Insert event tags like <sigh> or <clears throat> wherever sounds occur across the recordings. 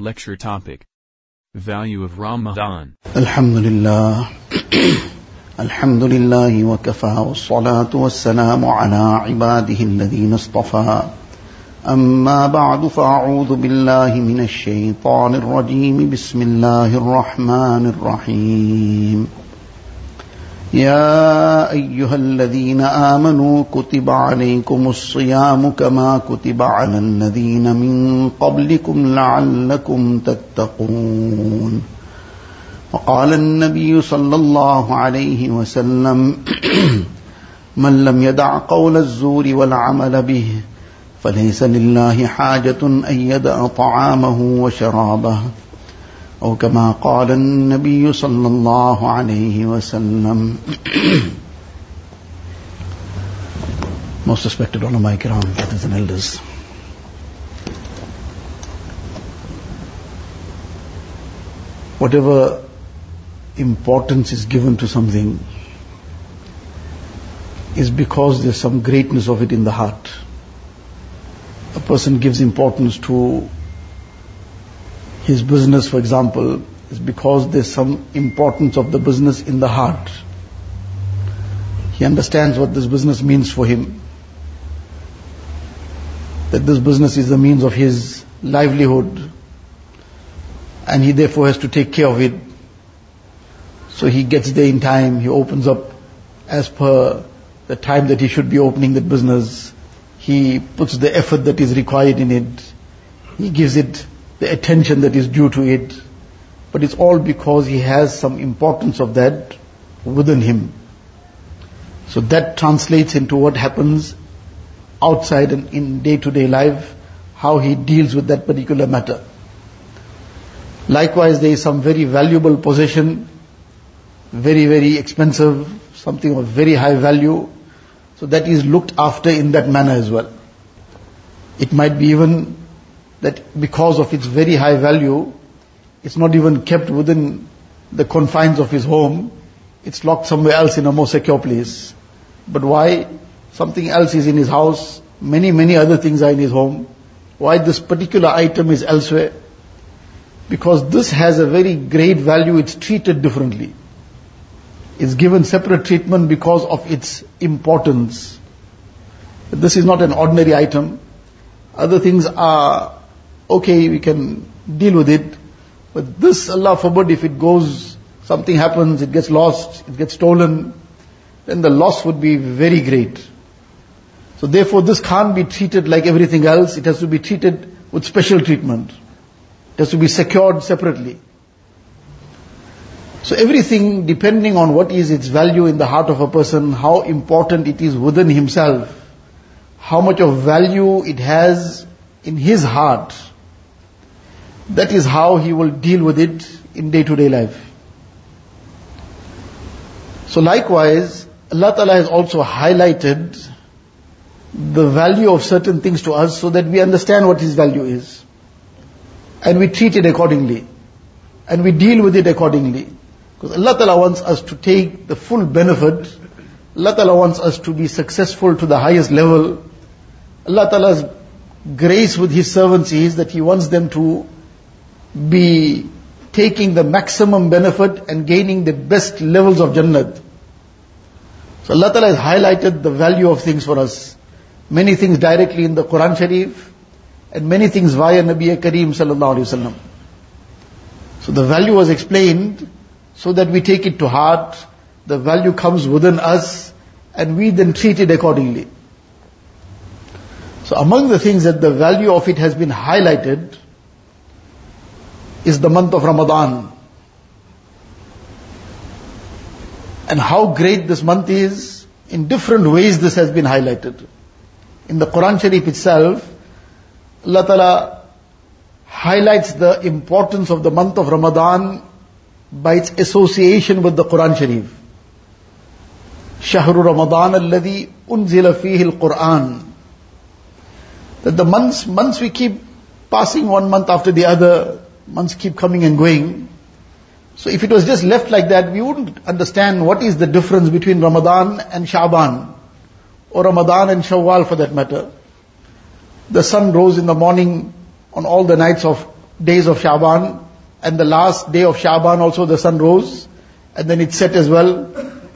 Lecture topic Value of Ramadan. الحمد لله <clears throat> الحمد لله وكفى والصلاة والسلام على عباده الذين اصطفى أما بعد فأعوذ بالله من الشيطان الرجيم بسم الله الرحمن الرحيم يا أيها الذين آمنوا كتب عليكم الصيام كما كتب على الذين من قبلكم لعلكم تتقون. وقال النبي صلى الله عليه وسلم <clears throat> من لم يدع قول الزور والعمل به فليس لله حاجة أن يدع طعامه وشرابه. أو كما قال النبي صلى الله عليه وسلم Most respected ulama kiram, brothers and elders. Whatever importance is given to something is because there's some greatness of it in the heart. A person gives importance to his business, for example, is because there's some importance of the business in the heart. He understands what this business means for him. That this business is the means of his livelihood. And he therefore has to take care of it. So he gets there in time, he opens up as per the time that he should be opening that business. He puts the effort that is required in it. He gives it the attention that is due to it. But it's all because he has some importance of that within him. So that translates into what happens outside and in day to day life, how he deals with that particular matter. Likewise, there is some very valuable possession, very, very expensive, something of very high value. So that is looked after in that manner as well. It might be even that because of its very high value, it's not even kept within the confines of his home. It's locked somewhere else in a more secure place. But why? Something else is in his house. Many, many other things are in his home. Why this particular item is elsewhere? Because this has a very great value. It's treated differently. It's given separate treatment because of its importance. This is not an ordinary item. Other things are okay, we can deal with it. But this, Allah forbid, if it goes, something happens, it gets lost, it gets stolen, then the loss would be very great. So therefore this can't be treated like everything else, it has to be treated with special treatment. It has to be secured separately. So everything depending on what is its value in the heart of a person, how important it is within himself, how much of value it has in his heart, that is how he will deal with it in day to day life. So likewise, Allah Ta'ala has also highlighted the value of certain things to us so that we understand what His value is. And we treat it accordingly. And we deal with it accordingly. Because Allah Ta'ala wants us to take the full benefit. Allah Ta'ala wants us to be successful to the highest level. Allah Ta'ala's grace with His servants is that He wants them to be taking the maximum benefit and gaining the best levels of Jannat. So Allah Ta'ala has highlighted the value of things for us. Many things directly in the Quran Sharif and many things via Nabi Kareem Sallallahu Alaihi Wasallam. So the value was explained so that we take it to heart. The value comes within us and we then treat it accordingly. So among the things that the value of it has been highlighted is the month of Ramadan. And how great this month is, in different ways this has been highlighted. In the Quran Sharif itself, Allah Ta'ala highlights the importance of the month of Ramadan by its association with the Quran Sharif. شهر رمضان الذي أنزل فيه القرآن that the months, months we keep passing one month after the other, months keep coming and going. So if it was just left like that, we wouldn't understand what is the difference between Ramadan and Sha'ban, or Ramadan and Shawwal for that matter. The sun rose in the morning on all the nights of days of Shaban, and the last day of Shaban also the sun rose, and then it set as well.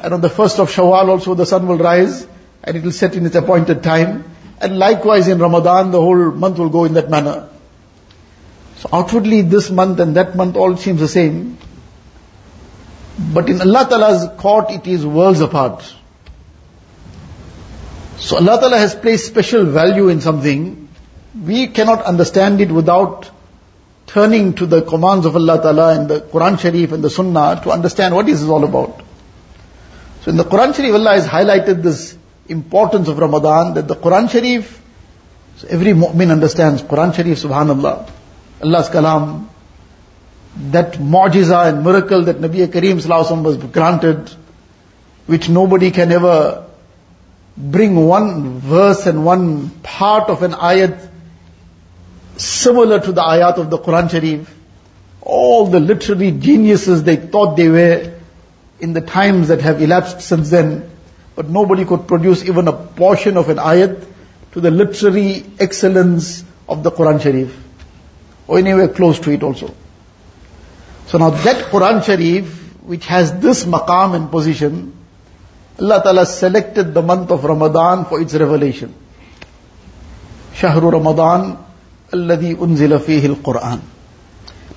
And on the first of Shawwal also the sun will rise, and it will set in its appointed time. And likewise in Ramadan, the whole month will go in that manner. So outwardly this month and that month all seems the same. But in Allah Ta'ala's court it is worlds apart. So Allah Ta'ala has placed special value in something. We cannot understand it without turning to the commands of Allah Ta'ala and the Quran Sharif and the Sunnah to understand what this is all about. So in the Quran Sharif Allah has highlighted this importance of Ramadan that the Quran Sharif, so every mu'min understands Quran Sharif, subhanallah, Allah's kalam, that mu'jiza and miracle that Nabi Kareem Sallallahu was granted, which nobody can ever bring one verse and one part of an ayat similar to the ayat of the Quran Sharif. All the literary geniuses they thought they were in the times that have elapsed since then, but nobody could produce even a portion of an ayat to the literary excellence of the Quran Sharif, or anywhere close to it also. So now that Quran Sharif, which has this maqam and position, Allah Ta'ala selected the month of Ramadan for its revelation. Shahru Ramadan, alladhi unzila fihi al-Quran.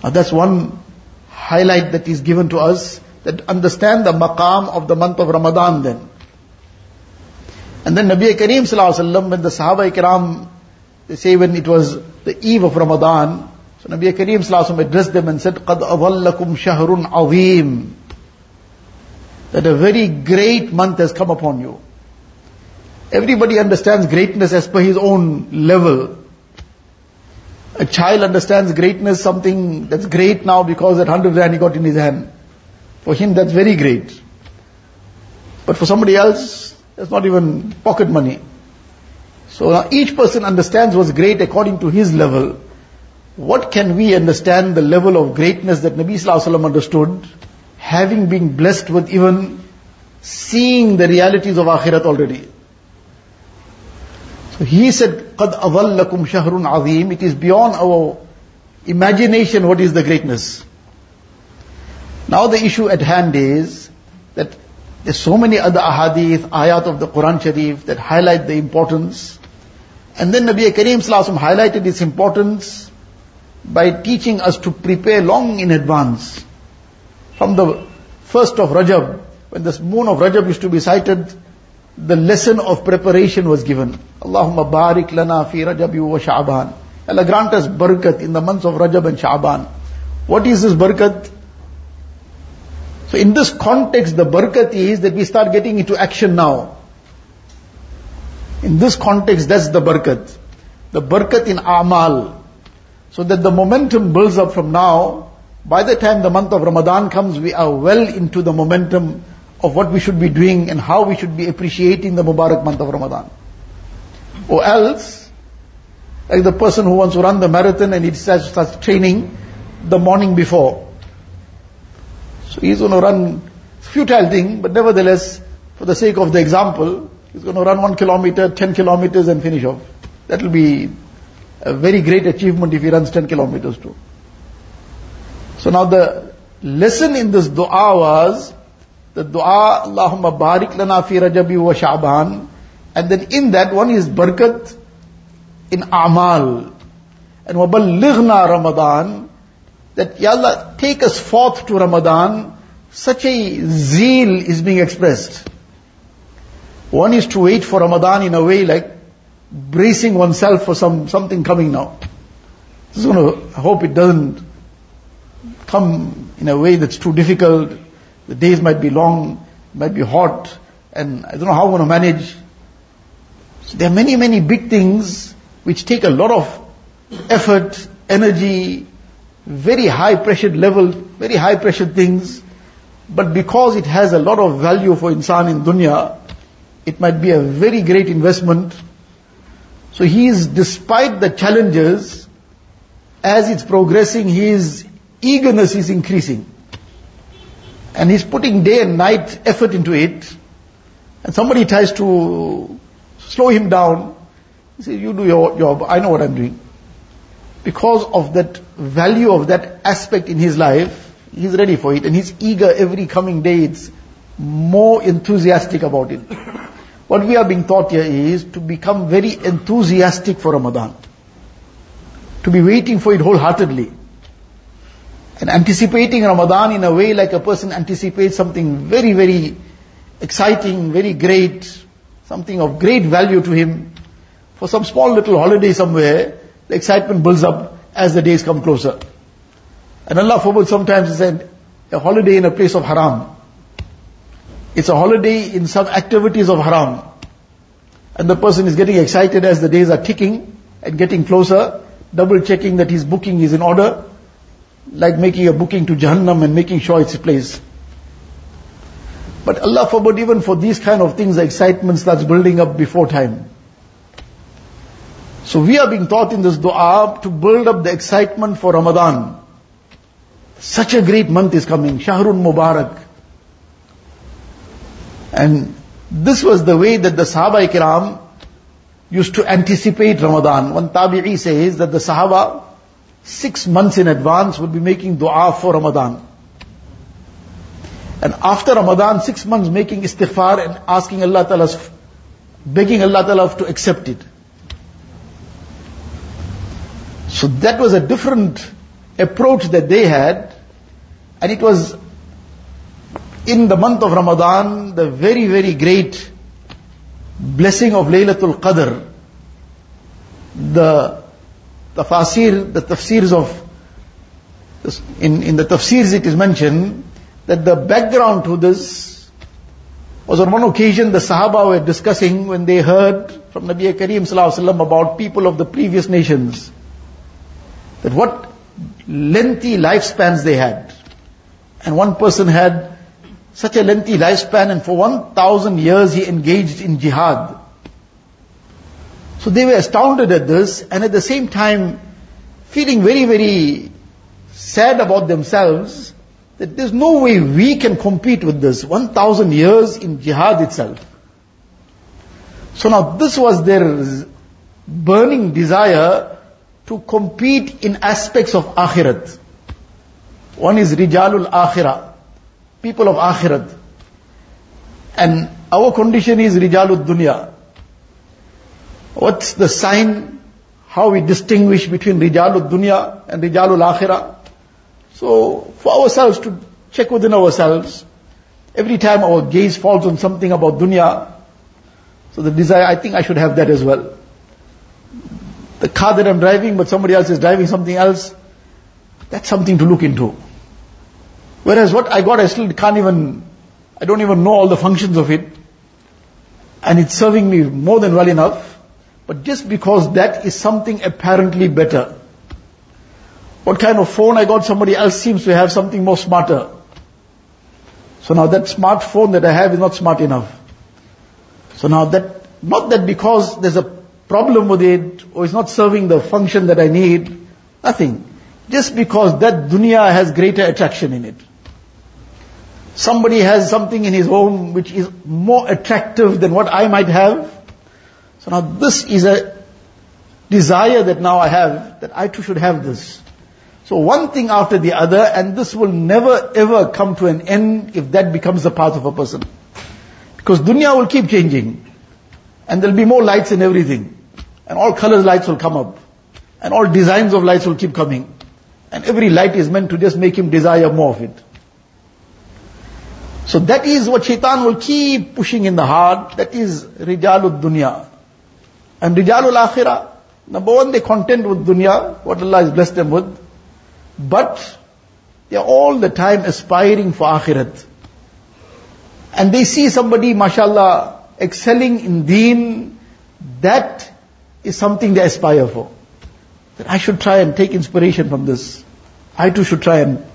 Now that's one highlight that is given to us, that understand the maqam of the month of Ramadan then. And then Nabi Kareem Sallallahu Alaihi Wasallam, when the Sahaba Ikram, they say when it was the eve of Ramadan, so Nabi Kareem Sallallahu addressed them and said, قَدْ أَظَلَّكُمْ شَهْرٌ عَظِيمٌ That a very great month has come upon you. Everybody understands greatness as per his own level. A child understands greatness, something that's great now because that hundred rand he got in his hand. For him that's very great. But for somebody else, that's not even pocket money. So now each person understands what's great according to his level. What can we understand the level of greatness that Nabi Sallallahu Alaihi Wasallam understood, having been blessed with even seeing the realities of akhirat already? So he said, قَدْ أَظَلَّكُمْ شَهْرٌ عَظِيمٌ It is beyond our imagination what is the greatness. Now the issue at hand is that there's so many other ahadith, ayat of the Quran Sharif that highlight the importance. And then Nabi Kareem Sallallahu highlighted its importance by teaching us to prepare long in advance. From the first of Rajab, when the moon of Rajab used to be sighted, the lesson of preparation was given. Allahumma barik lana fi Rajab wa Sha'ban. Allah grant us barakat in the months of Rajab and Sha'ban. What is this barakat? So in this context, the barakat is that we start getting into action now. In this context, that's the barakat. The barakat in amal. So that the momentum builds up from now. By the time the month of Ramadan comes, we are well into the momentum of what we should be doing and how we should be appreciating the Mubarak month of Ramadan. Or else, like the person who wants to run the marathon and he starts, training the morning before. So he's going to run, futile thing, but nevertheless, for the sake of the example, he's going to run one kilometer, ten kilometers and finish off. That will be a very great achievement if he runs ten kilometers too. So now the lesson in this dua was, the dua, Allahumma barik lana fi rajabi wa sha'ban. And then in that one is barakat in amal. And waballighna Ramadan. That, Ya Allah, take us forth to Ramadan. Such a zeal is being expressed. One is to wait for Ramadan in a way like bracing oneself for some, something coming now. Just going to hope it doesn't come in a way that's too difficult the days might be long, might be hot, and I don't know how I'm going to manage. So there are many, many big things which take a lot of effort, energy, very high pressure level, very high pressure things. But because it has a lot of value for insan in dunya, it might be a very great investment. So he is, despite the challenges, as it's progressing, his eagerness is increasing and he's putting day and night effort into it, and somebody tries to slow him down, he says, you do your job, I know what I'm doing. because of that value of that aspect in his life, he's ready for it and he's eager every coming day. It's more enthusiastic about it. What we are being taught here is to become very enthusiastic for Ramadan. To be waiting for it wholeheartedly. And anticipating Ramadan in a way like a person anticipates something very, very exciting, very great, something of great value to him. For some small little holiday somewhere, the excitement builds up as the days come closer. And Allah forbid sometimes is a holiday in a place of haram. It's a holiday in some activities of haram. And the person is getting excited as the days are ticking and getting closer, double checking that his booking is in order, like making a booking to Jahannam and making sure it's place. But Allah forbid even for these kind of things, the excitement starts building up before time. So we are being taught in this dua to build up the excitement for Ramadan. Such a great month is coming, Shahrun Mubarak. And this was the way that the Sahaba Ikram used to anticipate Ramadan. One Tabi'i says that the Sahaba, six months in advance, would be making dua for Ramadan. And after Ramadan, six months making istighfar and asking Allah Ta'ala, begging Allah Ta'ala to accept it. So that was a different approach that they had, and it was in the month of Ramadan, the very, very great blessing of Laylatul Qadr, the tafsir, the tafsirs of, in, in the tafsirs it is mentioned that the background to this was on one occasion the Sahaba were discussing when they heard from Nabi Kareem Sallallahu about people of the previous nations, that what lengthy lifespans they had. And one person had such a lengthy lifespan and for 1000 years he engaged in jihad. So they were astounded at this and at the same time feeling very, very sad about themselves that there's no way we can compete with this. 1000 years in jihad itself. So now this was their burning desire to compete in aspects of akhirat. One is rijalul akhirah people of akhirat. And our condition is rijalud dunya. What's the sign? How we distinguish between rijalud dunya and rijalul akhirah? So, for ourselves to check within ourselves, every time our gaze falls on something about dunya, so the desire, I think I should have that as well. The car that I'm driving, but somebody else is driving something else, that's something to look into. Whereas what I got, I still can't even, I don't even know all the functions of it. And it's serving me more than well enough. But just because that is something apparently better. What kind of phone I got, somebody else seems to have something more smarter. So now that smartphone that I have is not smart enough. So now that, not that because there's a problem with it, or it's not serving the function that I need, nothing. Just because that dunya has greater attraction in it. Somebody has something in his home which is more attractive than what I might have. So now this is a desire that now I have, that I too should have this. So one thing after the other, and this will never ever come to an end if that becomes the path of a person. Because dunya will keep changing. And there'll be more lights in everything. And all colors lights will come up. And all designs of lights will keep coming. And every light is meant to just make him desire more of it. So that is what shaitan will keep pushing in the heart. That is rijalul dunya. And rijalul akhirah, number one, they content with dunya, what Allah has blessed them with. But they are all the time aspiring for akhirat. And they see somebody, mashallah, excelling in deen, that is something they aspire for. That I should try and take inspiration from this. I too should try and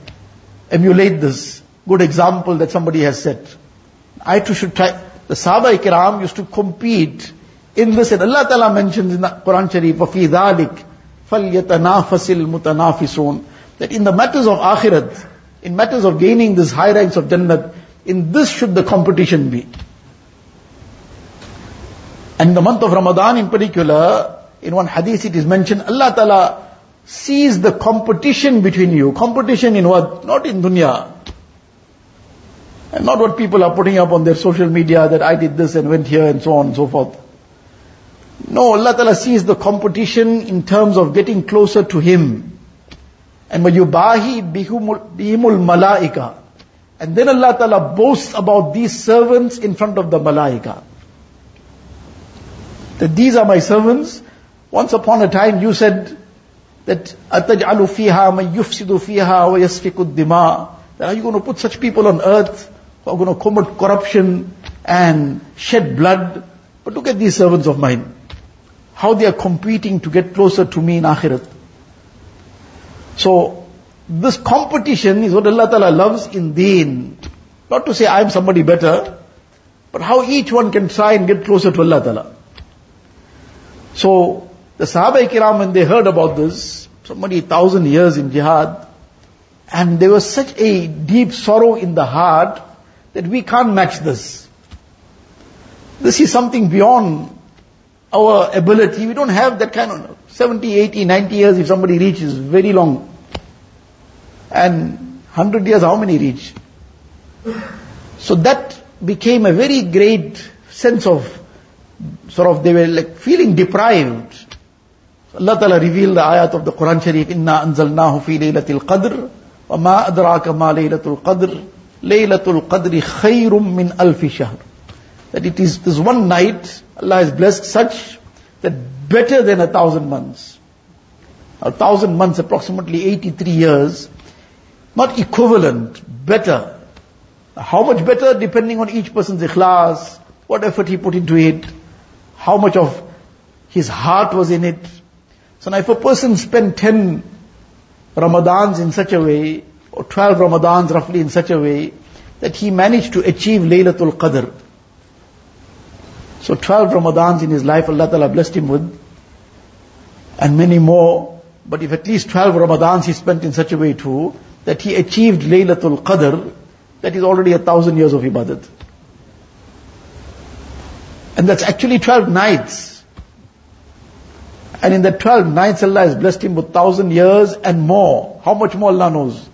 emulate this good example that somebody has set. I too should try. The Sahaba Ikram used to compete in this, and Allah Ta'ala mentions in the Quran Sharif, وَفِي ذَلِكَ فَلْيَتَنَافَسِ الْمُتَنَافِسُونَ That in the matters of akhirat, in matters of gaining this high ranks of Jannat, in this should the competition be. And the month of Ramadan in particular, in one hadith it is mentioned, Allah Ta'ala sees the competition between you. Competition in what? Not in dunya. And not what people are putting up on their social media that I did this and went here and so on and so forth. No, Allah Ta'ala sees the competition in terms of getting closer to Him. And وَيُبَاهِي بِهِمُ الْمَلَائِكَةِ And then Allah Ta'ala boasts about these servants in front of the malaika. That these are my servants. Once upon a time you said that أَتَجْعَلُ فِيهَا مَن يُفْسِدُ فِيهَا وَيَسْفِكُ الدِّمَاءِ That are you going to put such people on earth who are going to commit corruption and shed blood? But look at these servants of mine. How they are competing to get closer to me in akhirat. So, this competition is what Allah Ta'ala loves in deen. Not to say I am somebody better, but how each one can try and get closer to Allah Ta'ala. So, the Sahaba Kiram, when they heard about this, somebody thousand years in jihad, and there was such a deep sorrow in the heart that we can't match this. This is something beyond our ability. We don't have that kind of 70, 80, 90 years if somebody reaches very long. And 100 years, how many reach? So that became a very great sense of sort of they were like feeling deprived. Allah Ta'ala revealed the ayat of the Quran Sharif, Inna anzalnahu fi laylatil qadr, wa ma adraka ma laylatul qadr, laylatul qadri khayrum min alfi shahr. That it is this one night, Allah has blessed such that better than a thousand months. A thousand months, approximately 83 years, not equivalent, better. How much better depending on each person's ikhlas, what effort he put into it, how much of his heart was in it. So now if a person spent 10 Ramadans in such a way, or 12 Ramadans roughly in such a way, that he managed to achieve Laylatul Qadr. So 12 Ramadans in his life Allah Ta'ala blessed him with, and many more, but if at least 12 Ramadans he spent in such a way too, that he achieved Laylatul Qadr, that is already a thousand years of ibadat. And that's actually 12 nights. And in the 12 nights Allah has blessed him with thousand years and more. How much more Allah knows.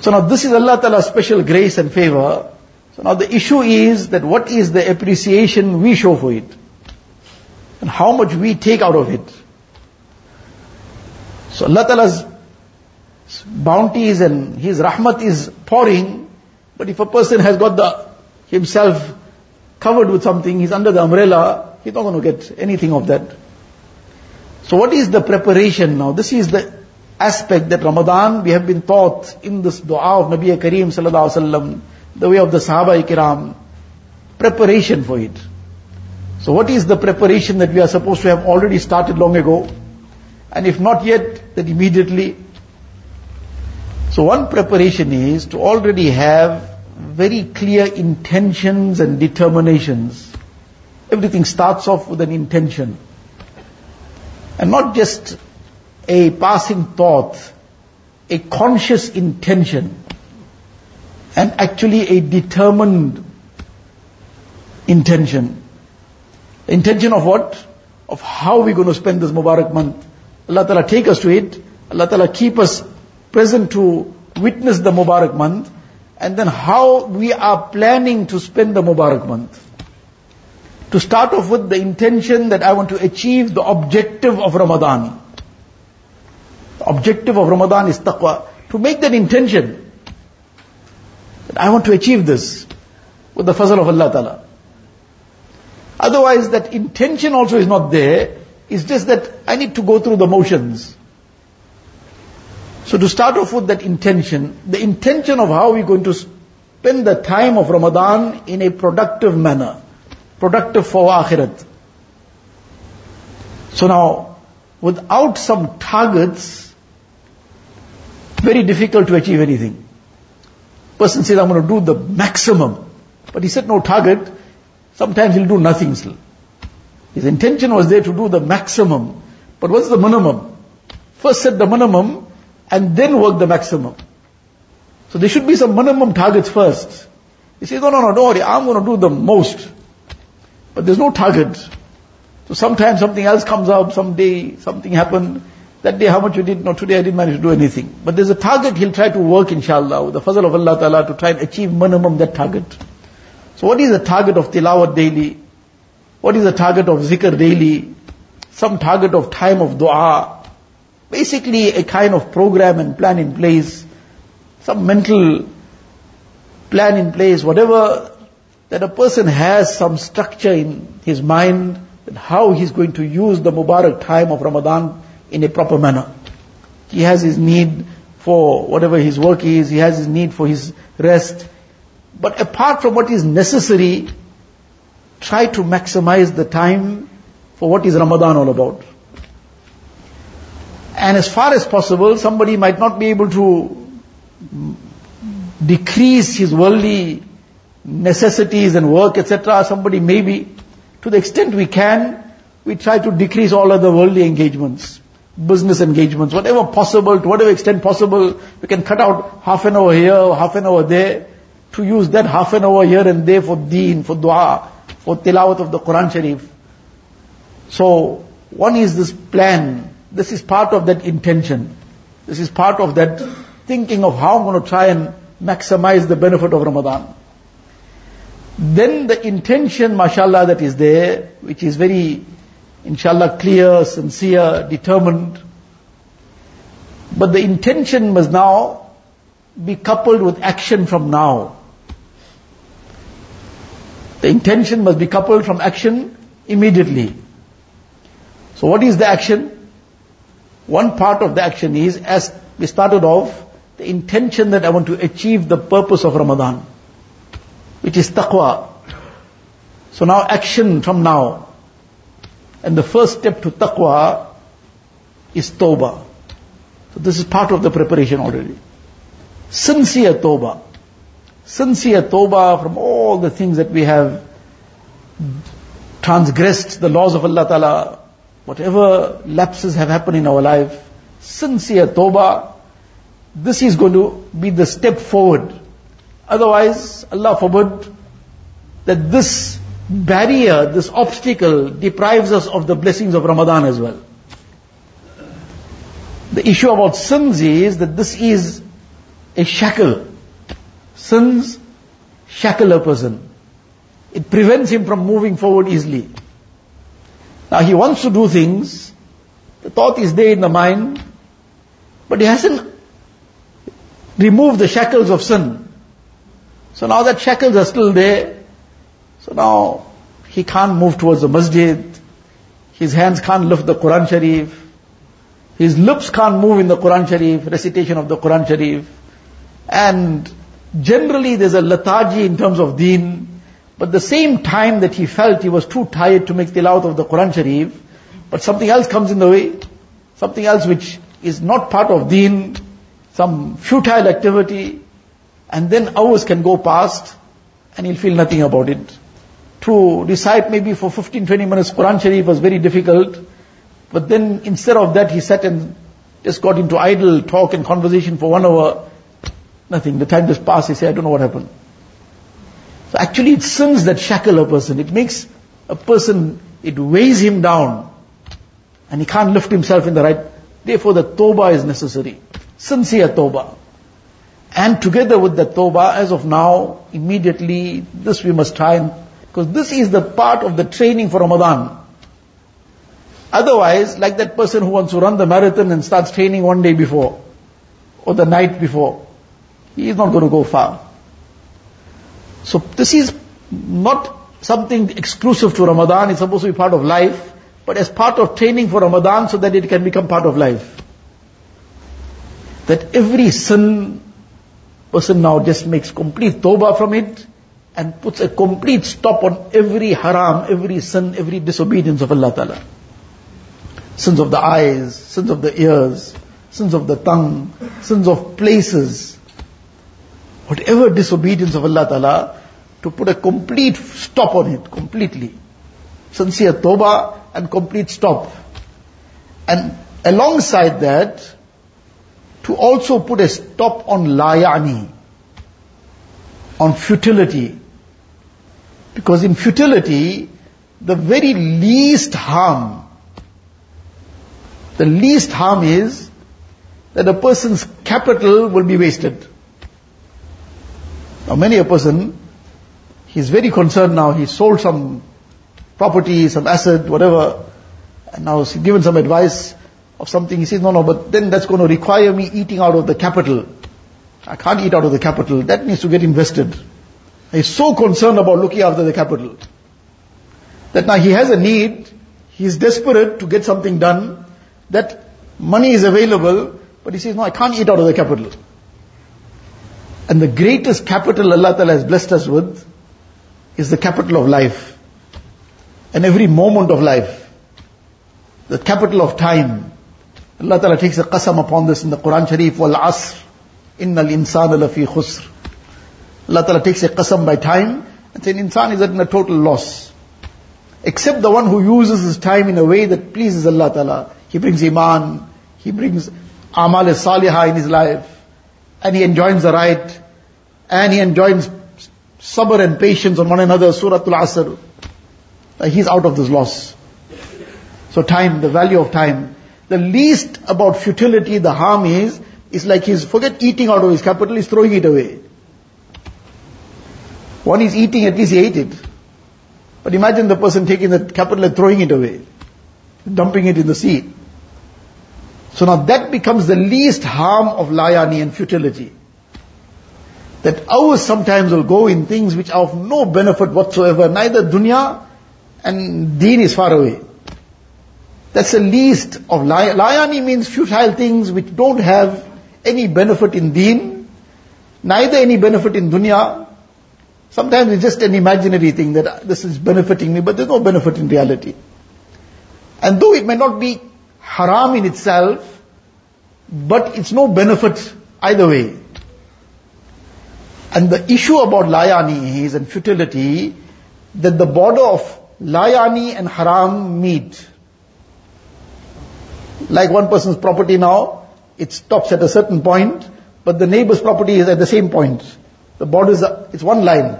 So now this is Allah Ta'ala's special grace and favor. So now the issue is that what is the appreciation we show for it? And how much we take out of it. So Allah Ta'ala's bounties and His rahmat is pouring, but if a person has got the himself covered with something, he's under the umbrella, he's not going to get anything of that. So what is the preparation now? This is the aspect that Ramadan we have been taught in this dua of Nabi Kareem sallallahu alaihi wasallam, the way of the Sahaba Ikram, preparation for it. So what is the preparation that we are supposed to have already started long ago? And if not yet, then immediately. So one preparation is to already have very clear intentions and determinations. Everything starts off with an intention. And not just a passing thought, a conscious intention. And actually a determined intention. Intention of what? Of how we're going to spend this Mubarak month. Allah Ta'ala take us to it. Allah Ta'ala keep us present to witness the Mubarak month and then how we are planning to spend the Mubarak month. To start off with the intention that I want to achieve the objective of Ramadan. Objective of Ramadan is taqwa. To make that intention, that I want to achieve this with the fazl of Allah Ta'ala. Otherwise that intention also is not there. It's just that I need to go through the motions. So to start off with that intention, the intention of how we're going to spend the time of Ramadan in a productive manner, productive for akhirat. So now, without some targets, very difficult to achieve anything. Person says, I'm going to do the maximum. But he set no target. Sometimes he'll do nothing still. His intention was there to do the maximum. But what's the minimum? First set the minimum, and then work the maximum. So there should be some minimum targets first. He says, no, no, no, don't worry, I'm going to do the most. But there's no target. So sometimes something else comes up, someday something happened. That day how much you did, no, today I didn't manage to do anything. But there's a target he'll try to work inshallah with the fazl of Allah Ta'ala to try and achieve minimum that target. So what is the target of tilawat daily? What is the target of zikr daily? Some target of time of dua. Basically a kind of program and plan in place. Some mental plan in place, whatever that a person has some structure in his mind how he's going to use the Mubarak time of Ramadan in a proper manner. He has his need for whatever his work is, he has his need for his rest. But apart from what is necessary, try to maximize the time for what is Ramadan all about. And as far as possible, somebody might not be able to decrease his worldly necessities and work, etc. Somebody maybe, to the extent we can, we try to decrease all other worldly engagements, business engagements, whatever possible, to whatever extent possible, we can cut out half an hour here, half an hour there, to use that half an hour here and there for deen, for dua, for tilawat of the Quran Sharif. So, one is this plan, this is part of that intention, this is part of that thinking of how I'm going to try and maximize the benefit of Ramadan. Then the intention, mashallah, that is there, which is very, inshallah, clear, sincere, determined. But the intention must now be coupled with action from now. The intention must be coupled from action immediately. So what is the action? One part of the action is, as we started off, the intention that I want to achieve the purpose of Ramadan, which is taqwa. So now action from now. And the first step to taqwa is tawbah. So this is part of the preparation already. Sincere tawbah. Sincere tawbah from all the things that we have transgressed the laws of Allah Ta'ala, whatever lapses have happened in our life, sincere tawbah this is going to be the step forward. Otherwise, Allah forbid that this barrier, this obstacle deprives us of the blessings of Ramadan as well. The issue about sins is that this is a shackle. Sins shackle a person. It prevents him from moving forward easily. Now he wants to do things, the thought is there in the mind, but he hasn't removed the shackles of sin. So now that shackles are still there, so now he can't move towards the masjid, his hands can't lift the Quran Sharif, his lips can't move in the Quran Sharif, recitation of the Quran Sharif, and generally there's a lethargy in terms of deen, but the same time that he felt he was too tired to make tilawat of the Quran Sharif, but something else comes in the way, something else which is not part of deen, some futile activity, and then hours can go past, and he'll feel nothing about it. To recite maybe for 15, 20 minutes Quran Sharif was very difficult, but then instead of that he sat and just got into idle talk and conversation for one hour, nothing. The time just passed, he said, I don't know what happened. So actually it sins that shackle a person. It makes a person, it weighs him down, and he can't lift himself in the right. Therefore the tawbah is necessary sincere tawbah. And together with the tawbah, as of now, immediately, this we must try and, because this is the part of the training for Ramadan. Otherwise, like that person who wants to run the marathon and starts training one day before, or the night before, he is not going to go far. So this is not something exclusive to Ramadan, it's supposed to be part of life, but as part of training for Ramadan so that it can become part of life that every sin person now just makes complete tawbah from it and puts a complete stop on every haram, every sin, every disobedience of Allah Ta'ala. Sins of the eyes, sins of the ears, sins of the tongue, sins of places. Whatever disobedience of Allah Ta'ala, to put a complete stop on it, completely. Sincere tawbah and complete stop. And alongside that, to also put a stop on layani, on futility. Because in futility, the very least harm, the least harm is that a person's capital will be wasted. Now many a person, he's very concerned now, he sold some property, some asset, whatever, and now he's given some advice of something, he says, no, no, but then that's going to require me eating out of the capital. I can't eat out of the capital. That needs to get invested. He's so concerned about looking after the capital. That now he has a need, he's desperate to get something done, that money is available, but he says, no, I can't eat out of the capital. And the greatest capital Allah Ta'ala has blessed us with is the capital of life. And every moment of life. The capital of time. Allah Ta'ala takes a qasam upon this in the Quran Sharif, wal asr, innal insana lafi khusr. Allah Ta'ala takes a qasam by time and says, insan is in a total loss. Except the one who uses his time in a way that pleases Allah Ta'ala. He brings iman, he brings amal salihah in his life, and he enjoins the right, and he enjoins sabr and patience on one another, Suratul Asr. He's out of this loss. So time, the value of time. The least about futility, the harm is, is like he's, forget eating out of his capital, he's throwing it away. One is eating, at least he ate it. But imagine the person taking the capital and throwing it away, dumping it in the sea. So now that becomes the least harm of layani and futility. That hours sometimes will go in things which are of no benefit whatsoever, neither dunya and deen is far away. That's the least of lay- layani means futile things which don't have any benefit in deen, neither any benefit in dunya. Sometimes it's just an imaginary thing that ah, this is benefiting me, but there's no benefit in reality. And though it may not be haram in itself, but it's no benefit either way. And the issue about layani is and futility that the border of layani and haram meet. Like one person's property now, it stops at a certain point, but the neighbor's property is at the same point. The border is, it's one line.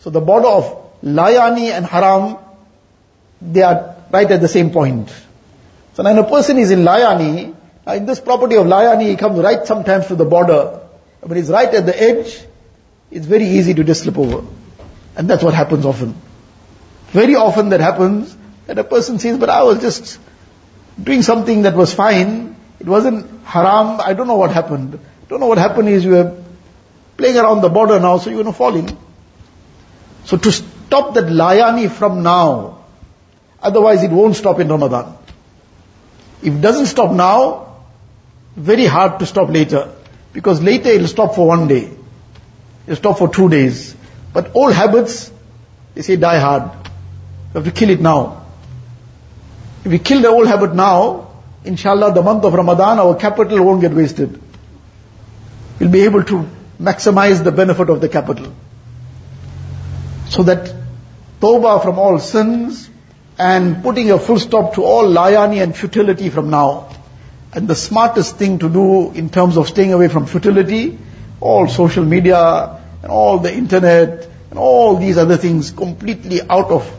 So the border of layani and haram, they are right at the same point. So when a person is in layani, in this property of layani, he comes right sometimes to the border, but he's right at the edge, it's very easy to just slip over. And that's what happens often. Very often that happens, that a person says, but I was just doing something that was fine, it wasn't haram, I don't know what happened. Don't know what happened is you were playing around the border now, so you're going to fall in. So to stop that layani from now, otherwise it won't stop in Ramadan. If it doesn't stop now, very hard to stop later. Because later it'll stop for one day. It'll stop for two days. But old habits, they say die hard. You have to kill it now. If we kill the old habit now, inshallah the month of Ramadan, our capital won't get wasted. We'll be able to maximize the benefit of the capital. So that tawbah from all sins and putting a full stop to all layani and futility from now. And the smartest thing to do in terms of staying away from futility, all social media and all the internet and all these other things completely out of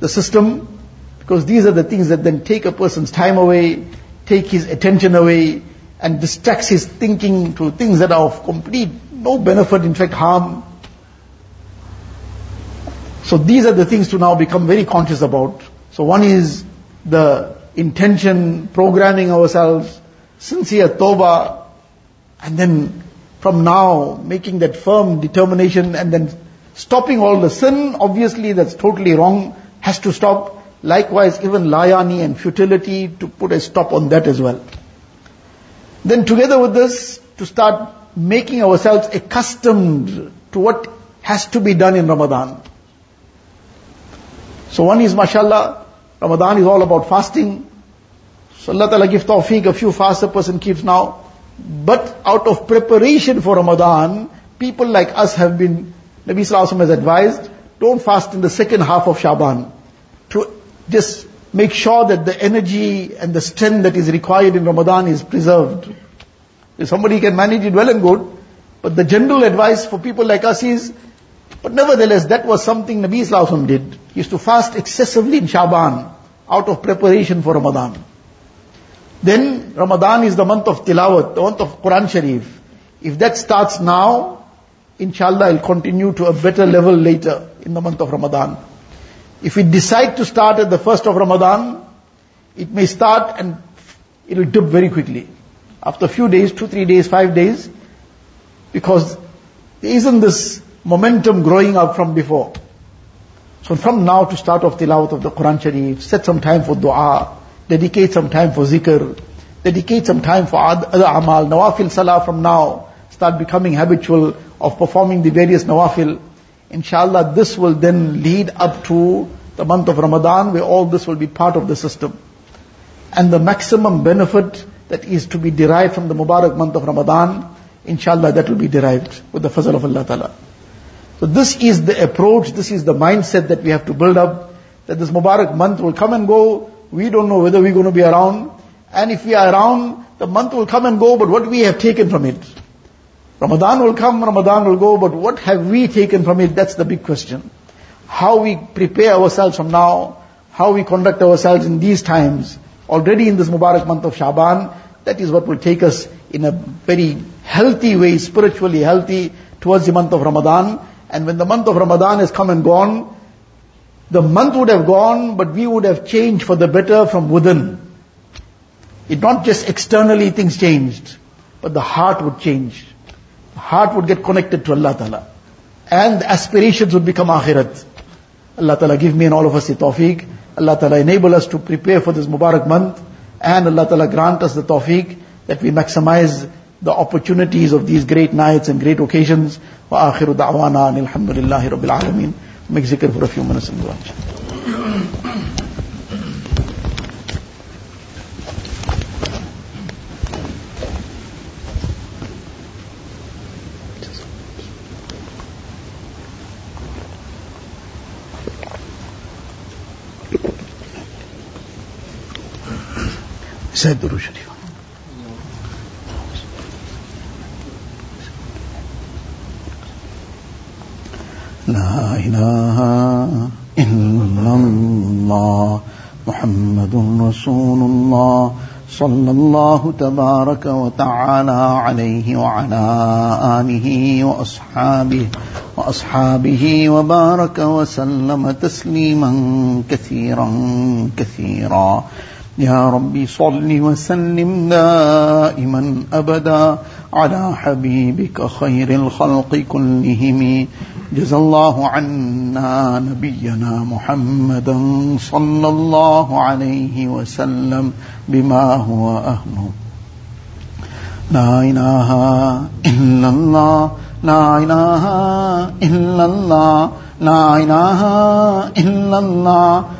the system because these are the things that then take a person's time away, take his attention away and distracts his thinking to things that are of complete no benefit, in fact harm. So these are the things to now become very conscious about. So one is the intention, programming ourselves, sincere tawbah, and then from now making that firm determination and then stopping all the sin, obviously that's totally wrong, has to stop. Likewise, even layani and futility to put a stop on that as well. Then together with this, to start making ourselves accustomed to what has to be done in Ramadan. So one is mashallah, Ramadan is all about fasting. So Allah Ta'ala gives tawfiq, a few fasts a person keeps now. But out of preparation for Ramadan, people like us have been, Nabi Sallallahu has advised, don't fast in the second half of Shaban. To just make sure that the energy and the strength that is required in Ramadan is preserved. If somebody can manage it well and good, but the general advice for people like us is, But nevertheless, that was something Nabi Sallallahu did. He used to fast excessively in Shaban out of preparation for Ramadan. Then Ramadan is the month of tilawat, the month of Quran Sharif. If that starts now, inshallah it'll continue to a better level later in the month of Ramadan. If we decide to start at the first of Ramadan, it may start and it'll dip very quickly. After a few days, two, three days, five days, because there isn't this momentum growing up from before. So from now to start off tilawat of the Quran Sharif, set some time for dua, dedicate some time for zikr, dedicate some time for other amal, nawafil salah from now, start becoming habitual of performing the various nawafil. Inshallah, this will then lead up to the month of Ramadan where all this will be part of the system. And the maximum benefit that is to be derived from the Mubarak month of Ramadan, inshallah that will be derived with the fazl of Allah Ta'ala. So this is the approach, this is the mindset that we have to build up, that this Mubarak month will come and go, we don't know whether we're going to be around, and if we are around, the month will come and go, but what we have taken from it. Ramadan will come, Ramadan will go, but what have we taken from it? That's the big question. How we prepare ourselves from now, how we conduct ourselves in these times, already in this Mubarak month of Shaban, that is what will take us in a very healthy way, spiritually healthy, towards the month of Ramadan. And when the month of Ramadan has come and gone, the month would have gone, but we would have changed for the better from within. It not just externally things changed, but the heart would change. The heart would get connected to Allah Ta'ala. And the aspirations would become akhirat. Allah Ta'ala give me and all of us the tawfiq. Allah Ta'ala enable us to prepare for this Mubarak month. And Allah Ta'ala grant us the tawfiq that we maximize the opportunities of these great nights and great occasions. Wa akhiru da'wana alhamdulillahi rabbil alameen. Make zikr for a few minutes and go on. درود شريف لا إله إلا الله محمد رسول الله صلى الله تبارك وتعالى عليه وعلى آله وأصحابه وأصحابه وبارك وسلم تسليما كثيرا كثيرا. يا ربي صل وسلم دائما أبدا على حبيبك خير الخلق كلهم. جزى الله عنا نبينا محمدا صلى الله عليه وسلم بما هو أهله. لا إله إلا الله لا إله إلا الله لا إله إلا الله.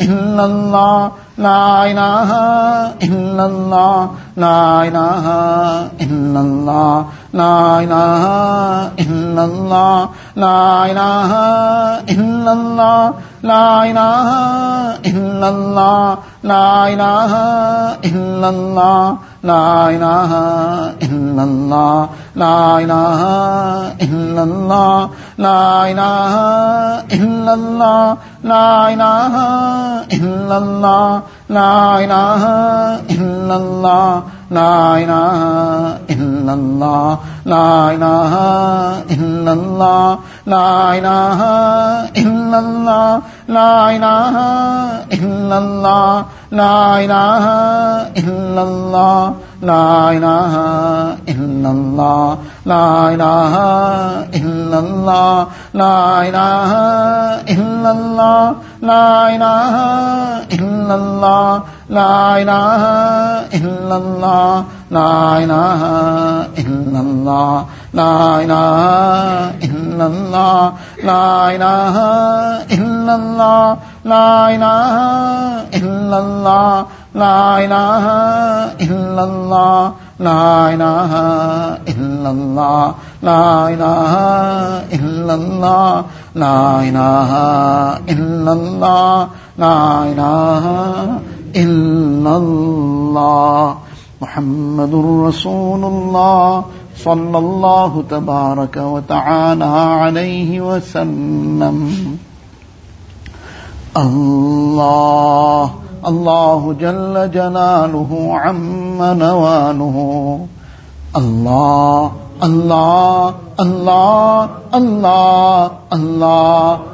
إلا الله، لا إله إلا الله، لا إله إلا الله، لا إله إلا الله، لا إله إلا الله، لا إله إلا الله، لا إله إلا الله، لا إله إلا الا اللہ لا الہ الا اللہ لا الہ الا اللہ لا الہ الا اللہ لا الہ الا اللہ لا الہ الا اللہ لا الہ لائنا اللہ لا الہ الا اللہ لا الہ الا اللہ لا الہ الا اللہ لا الہ الا اللہ لا الہ الا اللہ لا الہ الا اللہ لا الہ الا اللہ لا الہ إلا الله، لا إله إلا الله، لا إله إلا الله، لا إله إلا الله، لا إله إلا الله، لا إله إلا الله، لا إله إلا الله، لا إله إلا الله، لا إله إلا الله، لا إله إلا الله. محمد رسول الله. صلى الله تبارك وتعالى عليه وسلم. الله. الله جل جلاله عم نواله. الله. الله. الله. الله. الله. الله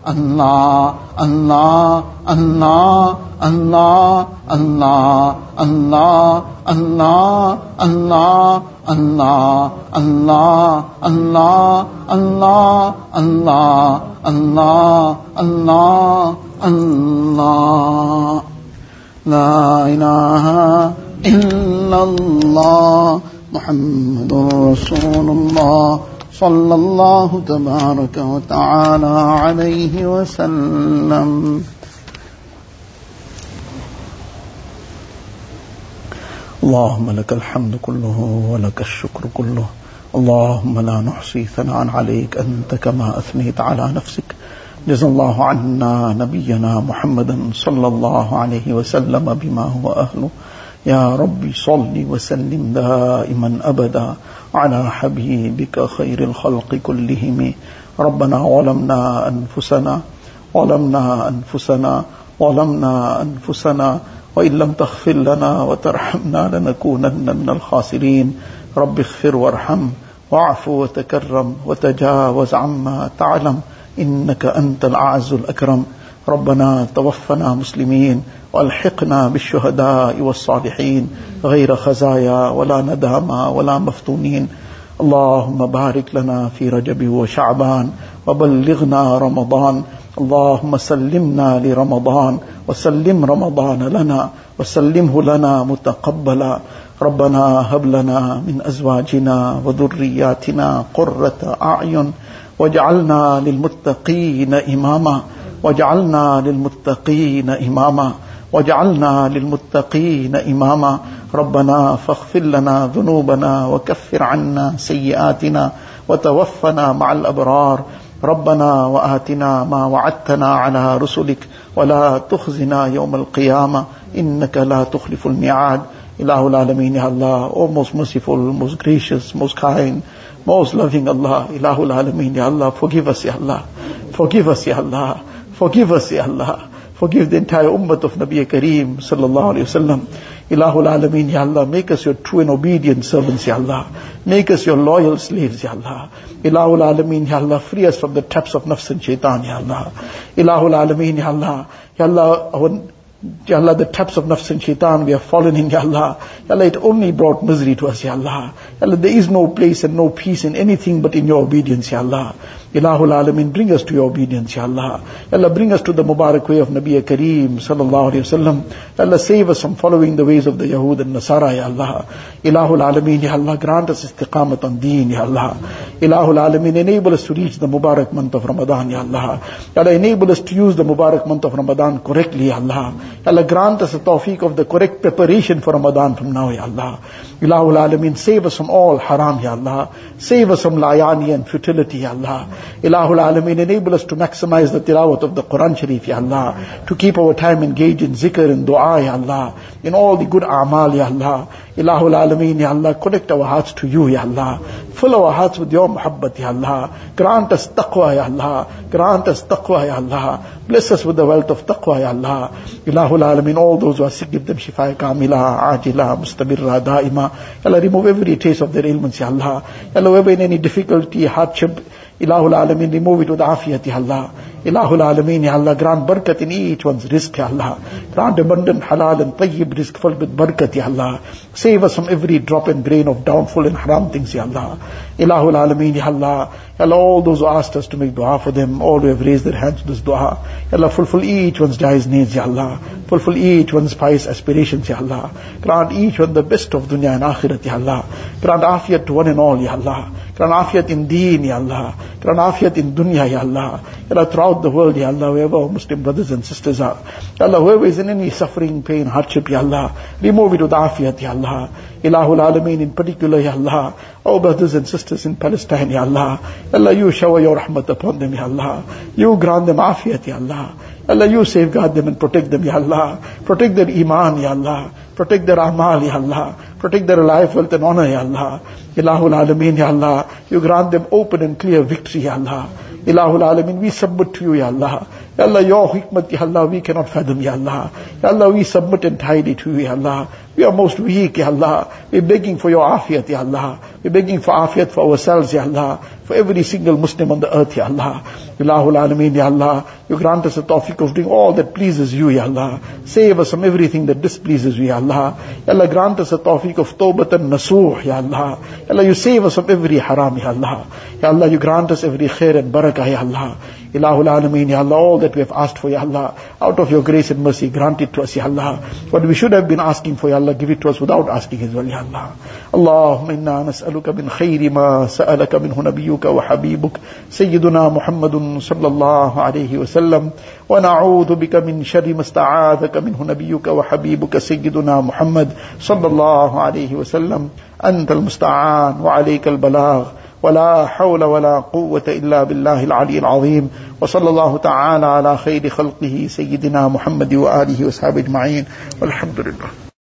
اللہ اللہ اللہ اللہ اللہ اللہ اللہ اللہ اللہ اللہ اللہ اللہ اللہ اللہ اللہ اللہ لا الہ اللہ محمد رسول اللہ صلى الله تبارك وتعالى عليه وسلم. اللهم لك الحمد كله ولك الشكر كله. اللهم لا نحصي ثناء عليك أنت كما أثنيت على نفسك. جزا الله عنا نبينا محمدا صلى الله عليه وسلم بما هو أهله. يا ربي صل وسلم دائما أبدا على حبيبك خير الخلق كلهم. ربنا ظلمنا أنفسنا ظلمنا أنفسنا ظلمنا أنفسنا وإن لم تغفر لنا وترحمنا لنكونن من الخاسرين. رب اغفر وارحم واعف وتكرم وتجاوز عما تعلم. إنك أنت الأعز الأكرم. ربنا توفنا مسلمين والحقنا بالشهداء والصالحين غير خزايا ولا ندامى ولا مفتونين. اللهم بارك لنا في رجب وشعبان وبلغنا رمضان. اللهم سلمنا لرمضان وسلم رمضان لنا وسلمه لنا متقبلا. ربنا هب لنا من أزواجنا وذرياتنا قرة أعين واجعلنا للمتقين إماما. وجعلنا للمتقین اماما، وجعلنا للمتقین اماما. ربنا فاغفر لنا ذنوبنا وكفر عنا سيئاتنا وتوفنا مع الابرار. ربنا وآتنا ما وعدتنا على رسلك ولا تخزنا يوم القيامة. إنك لا تخلف الميعاد. الہ العالمین Allah O most merciful most gracious most kind most loving Allah الہ العالمین اللہ forgive us اللہ forgive us اللہ Forgive us, Ya Allah. Forgive the entire ummah of Nabi Kareem, sallallahu alayhi wasallam. Ilahul Alameen, Ya Allah, make us your true and obedient servants, Ya Allah. Make us your loyal slaves, Ya Allah. Ilahul Alameen, Ya Allah, free us from the traps of nafs and shaitan, Ya Allah. Ilahul Alameen, Ya Allah. Ya Allah, Ya Allah, the traps of nafs and shaitan we have fallen in, Ya Allah. Ya Allah, it only brought misery to us, Ya Allah. Allah, there is no place and no peace in anything but in your obedience, Ya Allah. Ilahul Alameen, bring us to your obedience, Ya Allah. Allah, bring us to the Mubarak way of Nabi Kareem, sallallahu alayhi wasallam. Allah, save us from following the ways of the Yahud and Nasara, Ya Allah. Ilahul Alameen, Ya Allah, grant us istiqamat on deen, Ya Allah. Ilahul Alameen, enable us to reach the Mubarak month of Ramadan, Ya Allah. Allah, enable us to use the Mubarak month of Ramadan correctly, Ya Allah. Allah, grant us the tawfiq of the correct preparation for Ramadan from now, Ya Allah. Ilahul Alameen, save us from all haram, Ya Allah. Save us from layani and futility, Ya Allah. Ilahul Alameen, enable us to maximize the tilawat of the Quran Sharif, Ya Allah. To keep our time engaged in zikr and dua, Ya Allah. In all the good amal, Ya Allah. Ilahul Alameen, Ya Allah, connect our hearts to you, Ya Allah. Fill our hearts with your muhabbat, Ya Allah. Grant us taqwa, Ya Allah. Grant us taqwa, Ya Allah. Bless us with the wealth of taqwa, Ya Allah. Ilahul Alameen, all those who are sick, give them shifa kamila, ajila, mustamirra, daima. Ya Allah, remove every trace of their ailments, Ya Allah. Ya Allah, whoever in any difficulty, hardship, Ilahul Alameen, remove it with afiyat, Ya Allah. Ilahul Alameen, Ya Allah, grant barakat in each one's rizq, Ya Allah. Grant abundant halal and tayyib rizq filled with barakat, Ya Allah. Save us from every drop and grain of downfall and haram things, Ya Allah. Ilahul Alameen, Ya Allah. Ya Allah, all those who asked us to make dua for them, all who have raised their hands to this dua. Ya Allah, fulfill each one's jaiz needs, Ya Allah. Fulfill each one's pious aspirations, Ya Allah. Grant each one the best of dunya and akhirat, Ya Allah. Grant afiyat to one and all, Ya Allah. Grant afiyat in deen, Ya Allah. Grant afiyat in dunya, Ya Allah. Ya Allah, throughout the world, Ya Allah, wherever our Muslim brothers and sisters are. Ya Allah, whoever is in any suffering, pain, hardship, Ya Allah, remove it with afiyat, Ya Allah. Ilahul Alameen in particular, Ya Allah. Our brothers and sisters in Palestine, Ya Allah. Ya Allah, you shower your rahmat upon them, Ya Allah. You grant them afiyat, Ya Allah. Allah, you safeguard them and protect them, Ya Allah. Protect their iman, Ya Allah. Protect their amal, Ya Allah. Protect their life, wealth and honor, Ya Allah. Ilahul Alameen, Ya Allah. You grant them open and clear victory, Ya Allah. Ilahul Alameen, we submit to you, Ya Allah. Ya Allah, your hikmat, Ya Allah, we cannot fathom, Ya Allah. Ya Allah, we submit entirely to you, Ya Allah. We are most weak, Ya Allah. We're begging for your afiyat, Ya Allah. We're begging for afiyat for ourselves, Ya Allah. For every single Muslim on the earth, Ya Allah. Ilahul Alameen, Ya Allah. You grant us the tawfiq of doing all that pleases you, Ya Allah. Save us from everything that displeases you, Ya Allah. Ya Allah, grant us the tawfiq of tawbat and nasuh, Ya Allah. Ya Allah, you save us from every haram, Ya Allah. Ya Allah, you grant us every khair and barakah, Ya Allah. Ilahul Alameen, Ya Allah, all that we have asked for, Ya Allah, out of your grace and mercy, grant it to us, Ya Allah. What we should have been asking for, Ya Allah, give it to us without asking as well, Ya Allah. اللهم إنا نسألك من خير ما سألك منه نبيك وحبيبك سيدنا محمد صلى الله عليه وسلم ونعوذ بك من شر ما استعاذك منه نبيك وحبيبك سيدنا محمد صلى الله عليه وسلم أنت المستعان وعليك البلاغ ولا حول ولا قوة إلا بالله العلي العظيم. وصلى الله تعالى على خير خلقه سيدنا محمد وآله وصحبه أجمعين. والحمد لله.